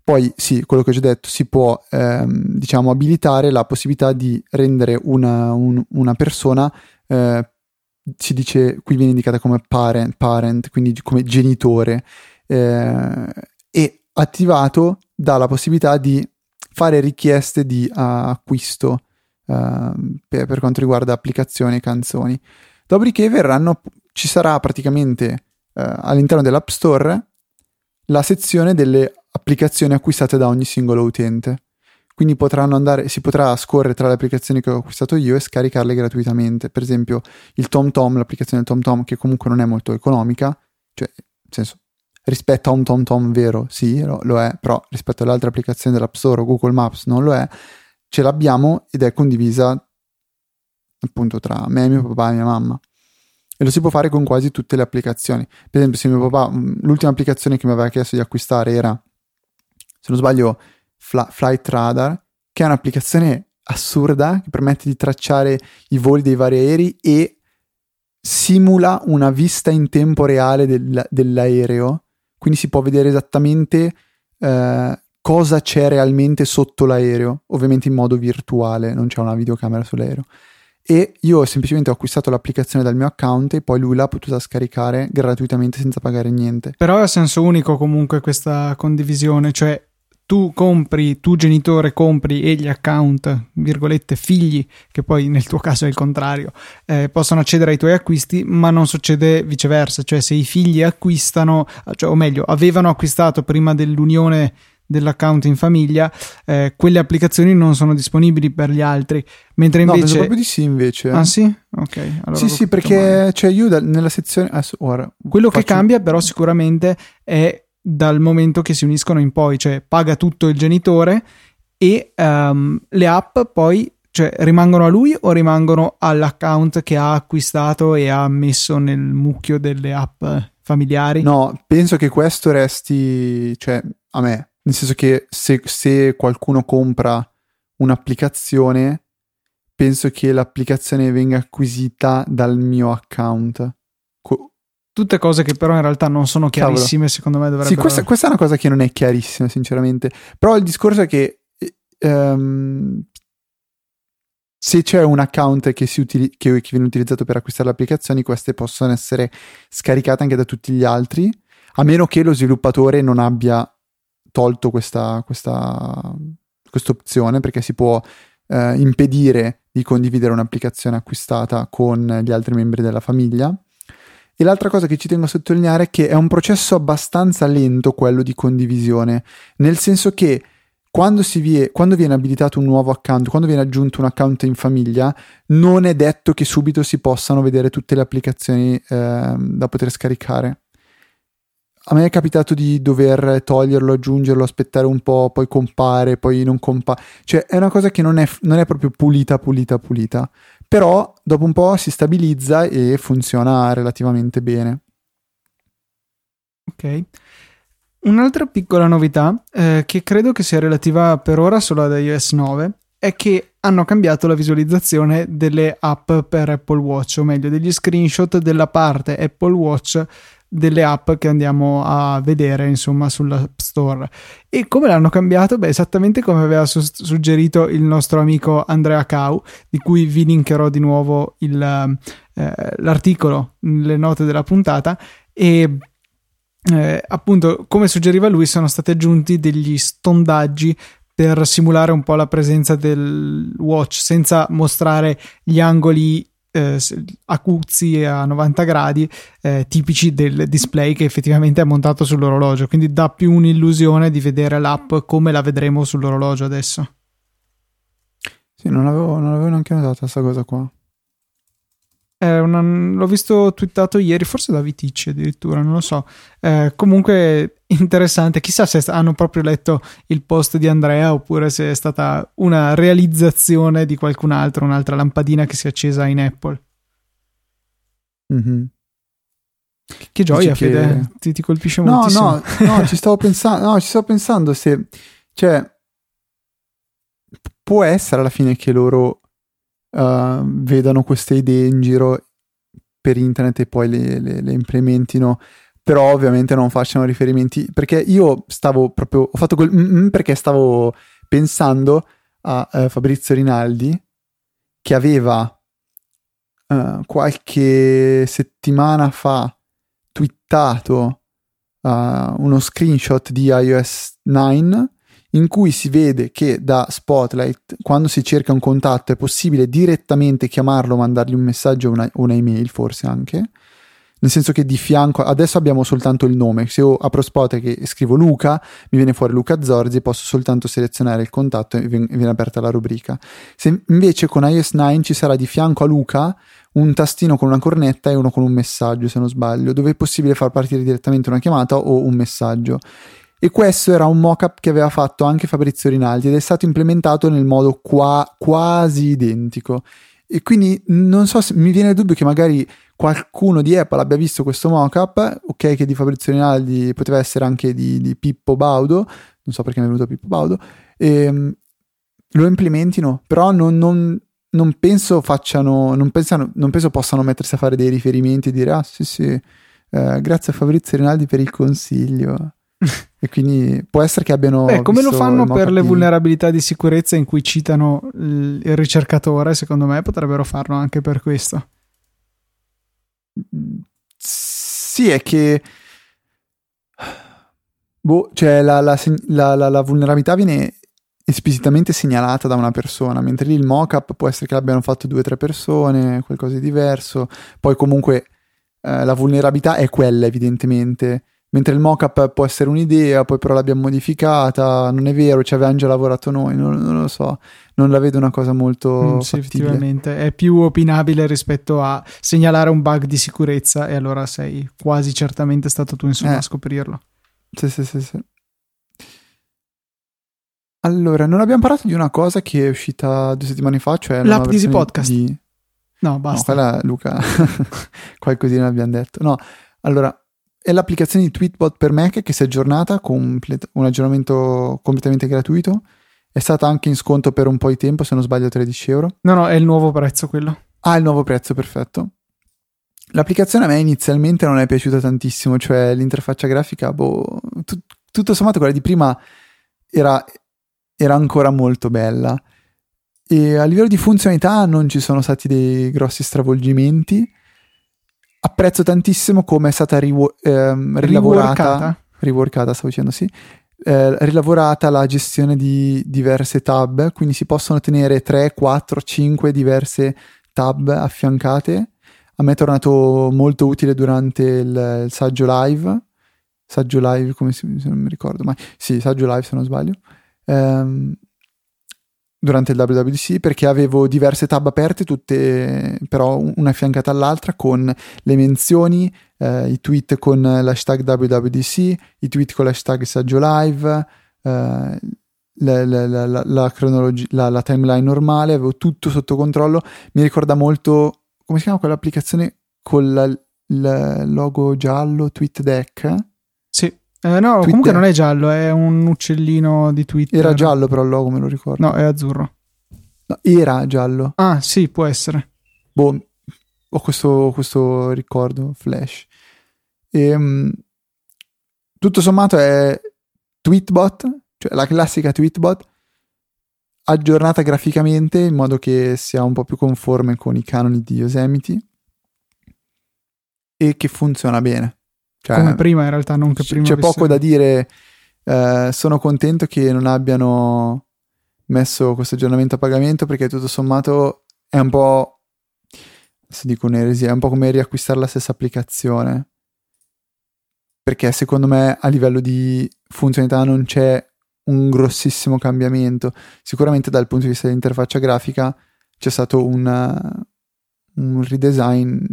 Poi sì, quello che ho già detto, si può ehm, diciamo abilitare la possibilità di rendere una, un, una persona, eh, si dice, qui viene indicata come parent, parent quindi come genitore, eh, e attivato dà la possibilità di fare richieste di uh, acquisto uh, per, per, quanto riguarda applicazioni e canzoni. Dopodiché verranno ci sarà praticamente eh, all'interno dell'App Store la sezione delle applicazioni acquistate da ogni singolo utente. Quindi andare, si potrà scorrere tra le applicazioni che ho acquistato io e scaricarle gratuitamente. Per esempio, il TomTom, l'applicazione del TomTom, che comunque non è molto economica, cioè, nel senso, rispetto a un TomTom vero, sì, lo, è, però rispetto alle altre applicazioni dell'App Store o Google Maps non lo è, ce l'abbiamo ed è condivisa appunto tra me, mio papà e mia mamma e lo si può fare con quasi tutte le applicazioni. Per esempio, se mio papà, mm, l'ultima applicazione che mi aveva chiesto di acquistare era, se non sbaglio, Fla- Flight Radar, che è un'applicazione assurda che permette di tracciare i voli dei vari aerei e simula una vista in tempo reale del, dell'aereo, quindi si può vedere esattamente eh, cosa c'è realmente sotto l'aereo, ovviamente in modo virtuale, non c'è una videocamera sull'aereo e io semplicemente ho acquistato l'applicazione dal mio account e poi lui l'ha potuta scaricare gratuitamente senza pagare niente. Però è a senso unico comunque questa condivisione, cioè tu compri, tu genitore compri e gli account, virgolette, figli, che poi nel tuo caso è il contrario, eh, possono accedere ai tuoi acquisti, ma non succede viceversa, cioè se i figli acquistano, cioè, o meglio, avevano acquistato prima dell'unione dell'account in famiglia, eh, quelle applicazioni non sono disponibili per gli altri. Mentre invece. No, penso proprio di sì, invece. Ah, sì? Ok. Allora sì, sì, perché cioè, io da, nella sezione. Adesso, ora, Quello faccio... che cambia, però, sicuramente è dal momento che si uniscono in poi, cioè paga tutto il genitore e um, le app poi cioè, rimangono a lui o rimangono all'account che ha acquistato e ha messo nel mucchio delle app familiari? No, penso che questo resti, cioè, a me, nel senso che se, se qualcuno compra un'applicazione, penso che l'applicazione venga acquisita dal mio account. Tutte cose che però in realtà non sono chiarissime, Cavolo. secondo me dovrebbero... Sì, questa, questa, è una cosa che non è chiarissima, sinceramente. Però il discorso è che um, se c'è un account che, utili- che, che, viene utilizzato per acquistare le applicazioni, queste possono essere scaricate anche da tutti gli altri, a meno che lo sviluppatore non abbia tolto questa, questa opzione perché si può eh, impedire di condividere un'applicazione acquistata con gli altri membri della famiglia. E l'altra cosa che ci tengo a sottolineare è che è un processo abbastanza lento quello di condivisione, nel senso che quando, vie, quando, viene abilitato un nuovo account, quando viene aggiunto un account in famiglia, non è detto che subito si possano vedere tutte le applicazioni eh, da poter scaricare a me è capitato di dover toglierlo, aggiungerlo, aspettare un po', poi compare, poi non compare. Cioè, è una cosa che non è, non è, proprio pulita, pulita, pulita. Però dopo un po' si stabilizza e funziona relativamente bene. Ok. Un'altra piccola novità, eh, che credo che sia relativa per ora solo ad iOS 9, è che hanno cambiato la visualizzazione delle app per Apple Watch, o meglio, degli screenshot della parte Apple Watch delle app che andiamo a vedere insomma sull'App Store e come l'hanno cambiato? Beh esattamente come aveva su- suggerito il nostro amico Andrea Cau di cui vi linkerò di nuovo il, eh, l'articolo nelle note della puntata e eh, appunto come suggeriva lui sono stati aggiunti degli stondaggi per simulare un po' la presenza del watch senza mostrare gli angoli eh, acuzzi a 90 gradi eh, tipici del display che effettivamente è montato sull'orologio, quindi dà più un'illusione di vedere l'app come la vedremo sull'orologio adesso. Sì, non avevo, non avevo neanche notato questa cosa qua. Una, l'ho visto twittato ieri, forse da Viticci addirittura, non lo so. Eh, comunque interessante, chissà se hanno proprio letto il post di Andrea oppure se è stata una realizzazione di qualcun altro, un'altra lampadina che si è accesa in Apple. Mm-hmm. Che gioia, Dici Fede, che... ti, ti, colpisce no, moltissimo. No, no, ci (laughs) stavo pensando, no, ci stavo pensando se, cioè, può essere alla fine che loro uh, vedano queste idee in giro per internet e poi le, le, le, implementino, però ovviamente non facciano riferimenti, perché io stavo proprio, ho fatto quel perché stavo pensando a uh, Fabrizio Rinaldi che aveva uh, qualche settimana fa twittato uno screenshot di iOS 9 in cui si vede che da Spotlight, quando si cerca un contatto, è possibile direttamente chiamarlo, mandargli un messaggio o una, una email, forse anche. Nel senso che di fianco, adesso abbiamo soltanto il nome. Se io apro Spotlight e scrivo Luca, mi viene fuori Luca Zorzi, posso soltanto selezionare il contatto e viene aperta la rubrica. Se invece con iOS 9 ci sarà di fianco a Luca un tastino con una cornetta e uno con un messaggio, se non sbaglio, dove è possibile far partire direttamente una chiamata o un messaggio. E questo era un mock-up che aveva fatto anche Fabrizio Rinaldi ed è stato implementato nel modo qua, quasi identico. E quindi non so se mi viene il dubbio che magari qualcuno di Apple abbia visto questo mock-up, ok, che di Fabrizio Rinaldi poteva essere anche di, di Pippo Baudo, non so perché mi è venuto Pippo Baudo, e ehm, lo implementino, però non, non, non penso facciano, non, pensano, non penso possano mettersi a fare dei riferimenti e dire ah sì sì, eh, grazie a Fabrizio Rinaldi per il consiglio (laughs) e quindi può essere che abbiano. Beh, come lo fanno per le vulnerabilità di sicurezza in cui citano il ricercatore, secondo me potrebbero farlo anche per questo. Sì, è che. Boh, cioè la, la- la- la vulnerabilità viene esplicitamente segnalata da una persona, mentre lì il mock-up può essere che l'abbiano fatto due o tre persone, qualcosa di diverso. Poi comunque eh, la vulnerabilità è quella, evidentemente. Mentre il mock-up può essere un'idea, poi però l'abbiamo modificata, non è vero, ci avevamo già lavorato noi, non, non lo so, non la vedo una cosa molto Mm, sì, effettivamente è più opinabile rispetto a segnalare un bug di sicurezza e allora sei quasi certamente stato tu insomma Eh. a scoprirlo. Sì, sì, sì, sì. Allora, non abbiamo parlato di una cosa che è uscita due settimane fa, cioè la L'app di Podcast. di- No, No, basta. quella Luca, (laughs) qualcosina l'abbiamo detto. No, allora, è l'applicazione di Tweetbot per Mac che si è aggiornata con un aggiornamento completamente gratuito. È stata anche in sconto per un po' di tempo, se non sbaglio 13 euro. No, no, è il nuovo prezzo quello. Ah, il nuovo prezzo, perfetto. L'applicazione a me inizialmente non è piaciuta tantissimo, cioè l'interfaccia grafica, boh, tu- tutto sommato quella di prima era, era ancora molto bella. E a livello di funzionalità non ci sono stati dei grossi stravolgimenti. Apprezzo tantissimo come è stata riwo- ehm, rilavorata, riworkata, stavo dicendo sì, eh, rilavorata la gestione di diverse tab, quindi si possono tenere 3, 4, 5 diverse tab affiancate. A me è tornato molto utile durante il, il saggio live. Saggio live, come si se non mi ricordo mai. Sì, saggio live se non sbaglio. Ehm, durante il WWDC perché avevo diverse tab aperte, tutte però una affiancata all'altra con le menzioni, eh, i tweet con l'hashtag WWDC, i tweet con l'hashtag saggio live, eh, la, la- la- cronologi- la- timeline normale, avevo tutto sotto controllo. Mi ricorda molto, come si chiama quell'applicazione con il logo giallo, TweetDeck? Eh, no, Twitter. comunque non è giallo, è un uccellino di Twitter. Era giallo però il logo, me lo ricordo. No, è azzurro. No, era giallo. Ah, sì, può essere. Boh, ho questo, questo ricordo flash. Ehm, tutto sommato è Tweetbot, cioè la classica Tweetbot, aggiornata graficamente in modo che sia un po' più conforme con i canoni di Yosemite e che funziona bene. Cioè, Come prima, in realtà, non che prima. c'è avesse- poco da dire. eh, sono contento che non abbiano messo questo aggiornamento a pagamento perché tutto sommato è un po'. Se dico un'eresia, è un po' come riacquistare la stessa applicazione. Perché secondo me a livello di funzionalità non c'è un grossissimo cambiamento. Sicuramente dal punto di vista dell'interfaccia grafica c'è stato un, un redesign,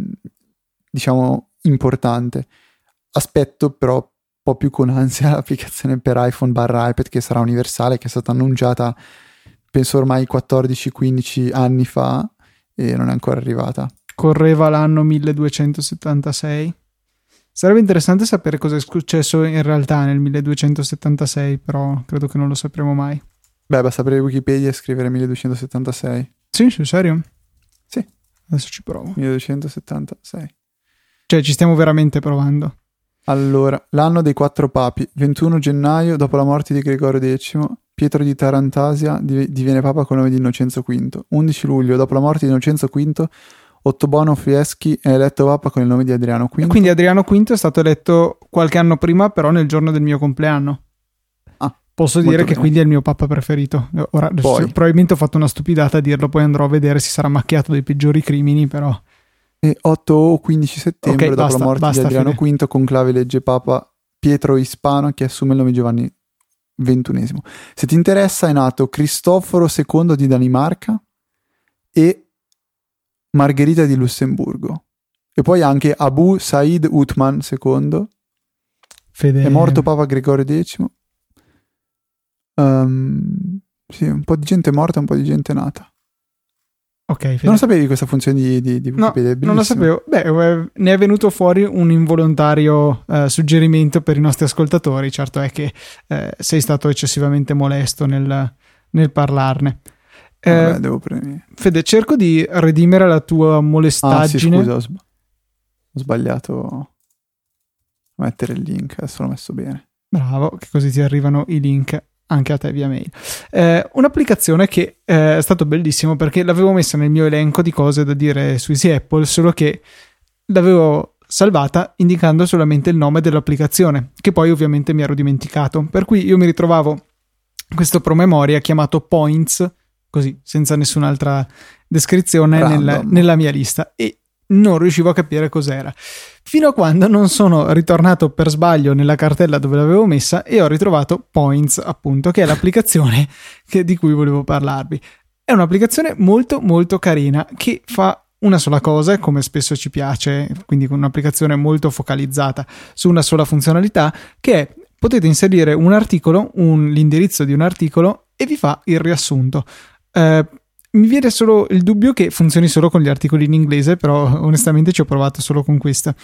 diciamo, importante. Aspetto però un po' più con ansia (laughs) l'applicazione per iPhone barra iPad che sarà universale, che è stata annunciata penso ormai 14-15 anni fa e non è ancora arrivata. Correva l'anno 1276. Sarebbe interessante sapere cosa è successo in realtà nel 1276, però credo che non lo sapremo mai. Beh, basta aprire Wikipedia e scrivere 1276. Sì, sul serio? Sì. Adesso ci provo. 1276. Cioè, ci stiamo veramente provando. Allora, l'anno dei quattro papi, 21 gennaio, dopo la morte di Gregorio X, Pietro di Tarantasia div- diviene papa con il nome di Innocenzo V. 11 luglio, dopo la morte di Innocenzo V, Ottobono Fieschi è eletto papa con il nome di Adriano V. E quindi Adriano V è stato eletto qualche anno prima, però nel giorno del mio compleanno. Ah, Posso dire che bene. quindi è il mio papa preferito. Ora, probabilmente ho fatto una stupidata a dirlo, poi andrò a vedere, si sarà macchiato dei peggiori crimini, però... E 8 o 15 settembre, Ok, dopo basta, la morte basta, di Adriano Fede. V, conclave legge papa Pietro Ispano che assume il nome Giovanni XXI. Se ti interessa, è nato Cristoforo II di Danimarca e Margherita di Lussemburgo. E poi anche Abu Said Uthman II, Fede... è morto Papa Gregorio X. Ehm, sì, un po' di gente è morta, un po' di gente è nata. Ok. Non lo sapevi questa funzione di, di, di No, Wikipedia? è non lo sapevo. Beh, eh, ne è venuto fuori un involontario eh, suggerimento per i nostri ascoltatori. Certo è che eh, sei stato eccessivamente molesto nel, nel parlarne. Eh, Vabbè, devo prendere. Fede, cerco di redimere la tua Ah, sì, molestaggine. scusa, ho, sb- ho sbagliato a mettere il link, adesso l'ho messo bene. Bravo, che così ti arrivano i link anche a te via mail. Eh, un'applicazione che eh, è stato bellissimo perché l'avevo messa nel mio elenco di cose da dire su Easy Apple, solo che l'avevo salvata indicando solamente il nome dell'applicazione, che poi ovviamente mi ero dimenticato. Per cui io mi ritrovavo questo promemoria chiamato Points, così senza nessun'altra descrizione nella, nella mia lista e non riuscivo a capire cos'era. Fino a quando non sono ritornato per sbaglio nella cartella dove l'avevo messa e ho ritrovato Points, appunto, che è l'applicazione (laughs) che, di cui volevo parlarvi. È un'applicazione molto molto carina che fa una sola cosa, come spesso ci piace, quindi con un'applicazione molto focalizzata su una sola funzionalità, che è potete inserire un articolo, un, l'indirizzo di un articolo e vi fa il riassunto. Eh, mi viene solo il dubbio che funzioni solo con gli articoli in inglese, però onestamente ci ho provato solo con questa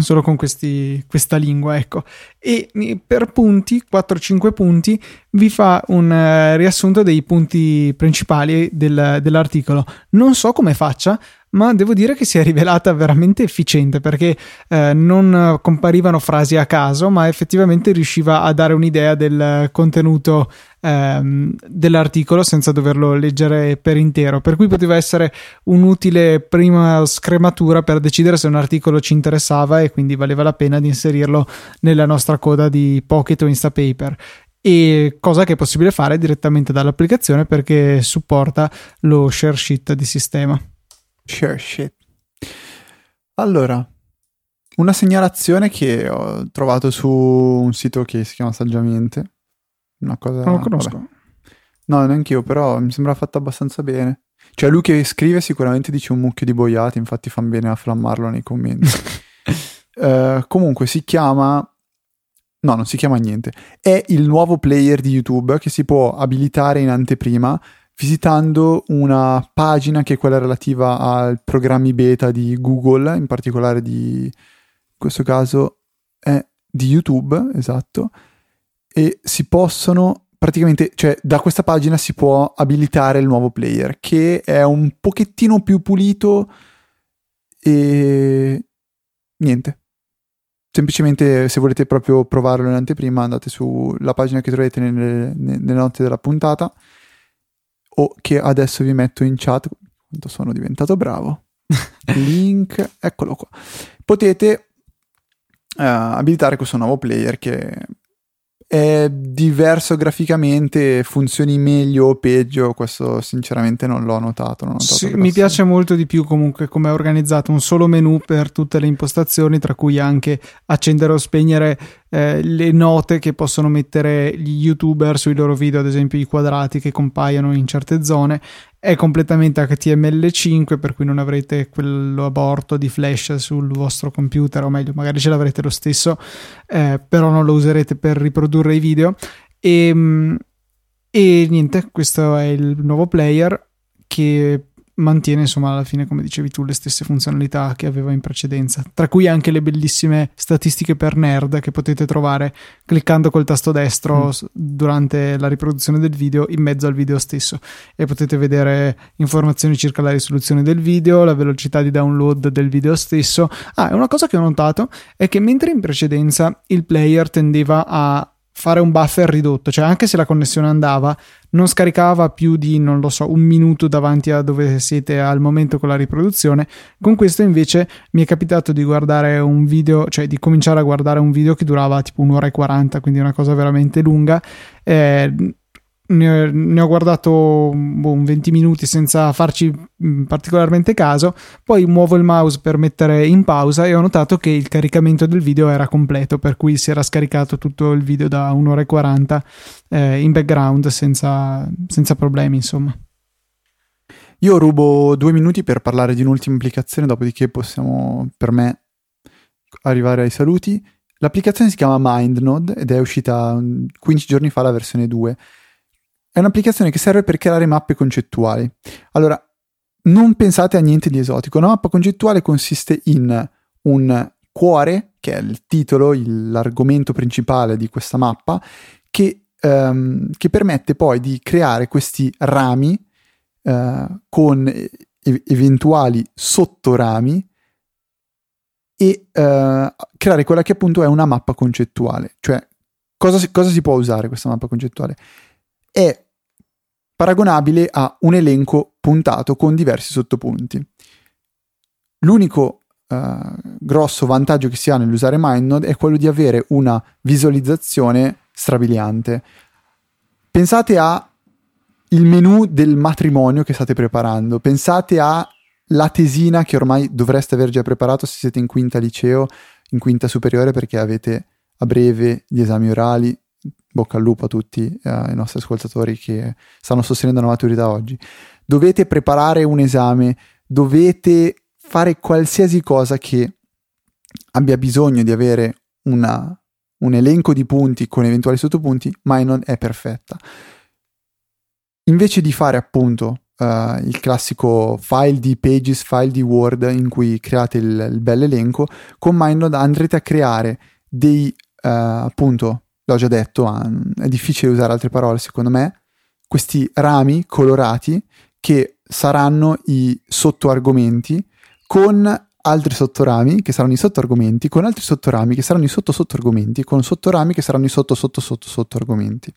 solo con questi, questa lingua, ecco. E per punti, 4-5 punti, vi fa un uh, riassunto dei punti principali del, dell'articolo. Non so come faccia, ma devo dire che si è rivelata veramente efficiente perché eh, non comparivano frasi a caso, ma effettivamente riusciva a dare un'idea del contenuto ehm, dell'articolo senza doverlo leggere per intero. Per cui poteva essere un'utile prima scrematura per decidere se un articolo ci interessava e quindi valeva la pena di inserirlo nella nostra coda di Pocket o Instapaper e cosa che è possibile fare direttamente dall'applicazione perché supporta lo share sheet di sistema. Share shit. Allora, una segnalazione che ho trovato su un sito che si chiama Saggiamente. Una cosa... Non lo conosco. Vabbè. No, neanche io, però mi sembra fatta abbastanza bene. Cioè, lui che scrive sicuramente dice un mucchio di boiate, infatti fan bene a flammarlo nei commenti. uh, (laughs) comunque si chiama... No, non si chiama niente. È il nuovo player di YouTube che si può abilitare in anteprima visitando una pagina che è quella relativa ai programmi beta di Google, in particolare di, in questo caso è di YouTube, esatto, e si possono praticamente, cioè da questa pagina si può abilitare il nuovo player che è un pochettino più pulito e niente. Semplicemente se volete proprio provarlo in anteprima andate sulla pagina che trovate nelle, nelle note della puntata o che adesso vi metto in chat quanto sono diventato bravo. (laughs) Link eccolo qua. Potete uh, abilitare questo nuovo player che è diverso graficamente, funzioni meglio o peggio, questo sinceramente non l'ho notato. Non notato sì, mi piace molto di più comunque come è organizzato, un solo menu per tutte le impostazioni, tra cui anche accendere o spegnere eh, le note che possono mettere gli youtuber sui loro video, ad esempio i quadrati che compaiono in certe zone. È completamente HTML5, per cui non avrete quello aborto di flash sul vostro computer, o meglio, magari ce l'avrete lo stesso, eh, però non lo userete per riprodurre i video. E, ehm, e niente, questo è il nuovo player che mantiene insomma alla fine come dicevi tu le stesse funzionalità che aveva in precedenza. Tra cui anche le bellissime statistiche per nerd che potete trovare cliccando col tasto destro mm. durante la riproduzione del video in mezzo al video stesso. E potete vedere informazioni circa la risoluzione del video la velocità di download del video stesso. Ah una cosa che ho notato è che mentre in precedenza il player tendeva a fare un buffer ridotto, cioè anche se la connessione andava, non scaricava più di, non lo so, un minuto davanti a dove siete al momento con la riproduzione. Con questo invece mi è capitato di guardare un video, cioè di cominciare a guardare un video che durava tipo un'ora e 40, quindi una cosa veramente lunga. Eh, ne, ne ho guardato boh, 20 minuti senza farci mm, particolarmente caso, poi muovo il mouse per mettere in pausa e ho notato che il caricamento del video era completo, per cui si era scaricato tutto il video da un'ora e 40 eh, in background senza, senza problemi, insomma. Io rubo due minuti per parlare di un'ultima applicazione, dopodiché possiamo, per me, arrivare ai saluti. L'applicazione si chiama MindNode ed è uscita 15 giorni fa la versione 2 è un'applicazione che serve per creare mappe concettuali. Allora, non pensate a niente di esotico. Una mappa concettuale consiste in un cuore, che è il titolo, il, l'argomento principale di questa mappa, che, um, che, permette poi di creare questi rami uh, con e- eventuali sottorami e uh, creare quella che appunto è una mappa concettuale. Cioè, cosa, cosa si può usare questa mappa concettuale? È paragonabile a un elenco puntato con diversi sottopunti. L'unico uh, grosso vantaggio che si ha nell'usare MindNode è quello di avere una visualizzazione strabiliante. Pensate a il menu del matrimonio che state preparando, pensate alla tesina che ormai dovreste aver già preparato se siete in quinta liceo, in quinta superiore perché avete a breve gli esami orali. Bocca al lupo a tutti eh, i nostri ascoltatori che stanno sostenendo la maturità oggi. Dovete preparare un esame, dovete fare qualsiasi cosa che abbia bisogno di avere una, un elenco di punti con eventuali sottopunti, ma non è perfetta. Invece di fare appunto uh, il classico file di Pages, file di Word in cui create il, il bel elenco, con MindNode andrete a creare dei, uh, appunto, l'ho già detto, uh, è difficile usare altre parole secondo me, questi rami colorati che saranno i sottoargomenti con altri sottorami che saranno i sottoargomenti, con altri sottorami che saranno i sotto sottoargomenti, con sottorami che saranno i sotto sotto sotto sottoargomenti.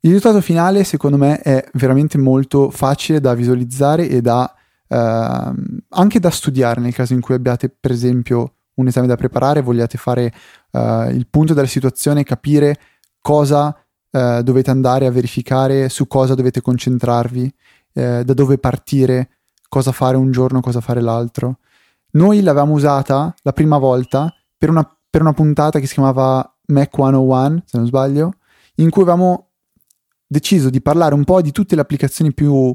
Il risultato finale, secondo me, è veramente molto facile da visualizzare e da eh, anche da studiare nel caso in cui abbiate, per esempio, un esame da preparare, vogliate fare eh, il punto della situazione, capire cosa eh, dovete andare a verificare, su cosa dovete concentrarvi, eh, da dove partire cosa fare un giorno, cosa fare l'altro. Noi l'avevamo usata la prima volta per una, per una puntata che si chiamava Mac 101, se non sbaglio, in cui avevamo deciso di parlare un po' di tutte le applicazioni più uh,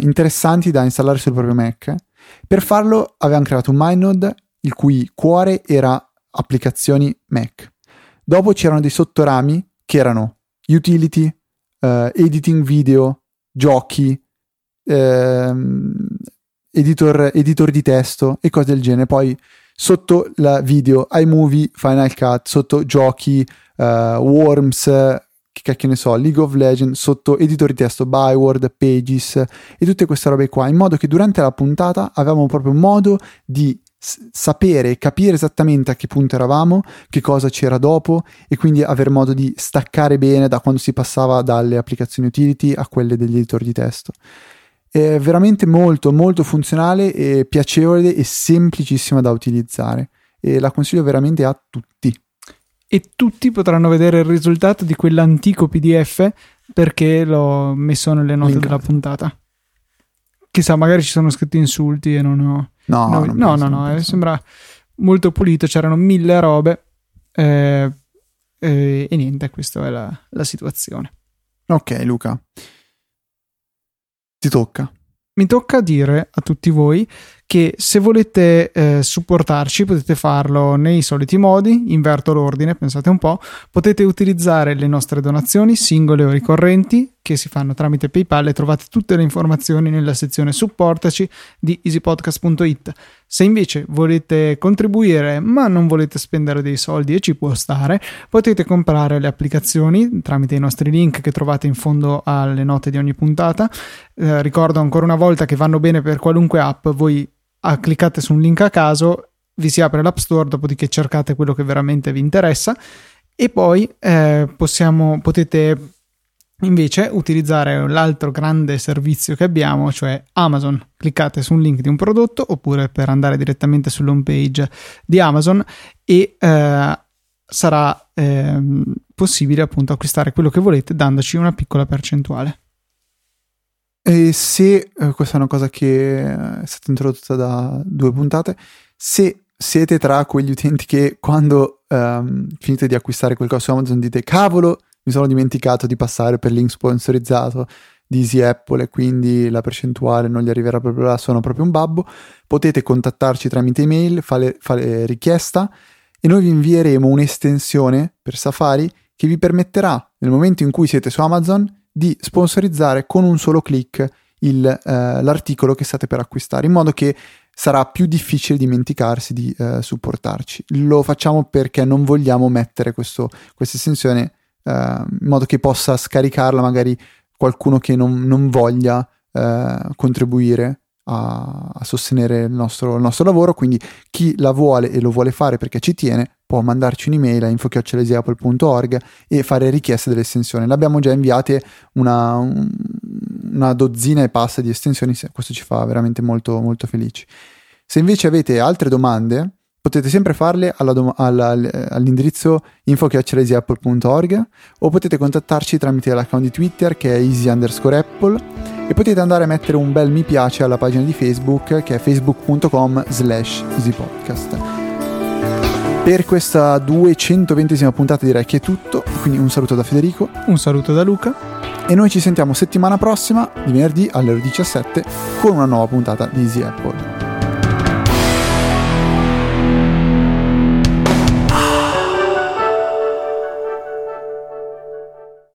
interessanti da installare sul proprio Mac. Per farlo avevamo creato un MindNode il cui cuore era applicazioni Mac. Dopo c'erano dei sottorami che erano utility, uh, editing video, giochi, ehm, editor, editor di testo e cose del genere. Poi sotto la video iMovie, Final Cut, sotto giochi, uh, Worms, che cacchio ne so, League of Legends, sotto editor di testo, Byword, Pages e tutte queste robe qua, in modo che durante la puntata avevamo proprio modo di sapere capire esattamente a che punto eravamo, che cosa c'era dopo e quindi aver modo di staccare bene da quando si passava dalle applicazioni utility a quelle degli editor di testo. È veramente molto molto funzionale e piacevole e semplicissima da utilizzare e la consiglio veramente a tutti. E tutti potranno vedere il risultato di quell'antico PDF perché l'ho messo nelle note Linkato. della puntata. Chissà, magari ci sono scritti insulti e non ho. No, no, no, no, no eh, sembra molto pulito. C'erano mille robe. Eh, eh, e niente, questa è la, la situazione. Ok, Luca. Ti tocca. Mi tocca dire a tutti voi che se volete eh, supportarci potete farlo nei soliti modi, inverto l'ordine, pensate un po', potete utilizzare le nostre donazioni singole o ricorrenti che si fanno tramite PayPal e trovate tutte le informazioni nella sezione supportaci di easypodcast.it. Se invece volete contribuire ma non volete spendere dei soldi e ci può stare, potete comprare le applicazioni tramite i nostri link che trovate in fondo alle note di ogni puntata. Eh, ricordo ancora una volta che vanno bene per qualunque app, voi ah, cliccate su un link a caso, vi si apre l'App Store, dopodiché cercate quello che veramente vi interessa e poi eh, possiamo, potete invece utilizzare l'altro grande servizio che abbiamo, cioè Amazon. Cliccate su un link di un prodotto oppure per andare direttamente sull'home page di Amazon e eh, sarà eh, possibile appunto acquistare quello che volete dandoci una piccola percentuale. E se, eh, questa è una cosa che è stata introdotta da due puntate, se siete tra quegli utenti che quando um, finite di acquistare qualcosa su Amazon dite cavolo, mi sono dimenticato di passare per link sponsorizzato di Easy Apple e quindi la percentuale non gli arriverà proprio là, sono proprio un babbo, potete contattarci tramite email, fare, fare richiesta e noi vi invieremo un'estensione per Safari che vi permetterà nel momento in cui siete su Amazon di sponsorizzare con un solo clic il, eh, l'articolo che state per acquistare, in modo che sarà più difficile dimenticarsi di eh, supportarci. Lo facciamo perché non vogliamo mettere questa estensione eh, in modo che possa scaricarla magari qualcuno che non, non voglia eh, contribuire a, a sostenere il nostro, il nostro lavoro, quindi chi la vuole e lo vuole fare perché ci tiene può mandarci un'email a info.easyapple.org e fare richieste dell'estensione. Le abbiamo già inviate una, una dozzina e passa di estensioni, questo ci fa veramente molto, molto felici. Se invece avete altre domande, potete sempre farle alla dom- alla, all'indirizzo info.easyapple.org o potete contattarci tramite l'account di Twitter che è easy underscore apple e potete andare a mettere un bel mi piace alla pagina di Facebook che è facebook.com slash easypodcast. Per questa 220esima puntata direi che è tutto, quindi un saluto da Federico. Un saluto da Luca. E noi ci sentiamo settimana prossima, di venerdì alle ore 17, con una nuova puntata di Easy Apple.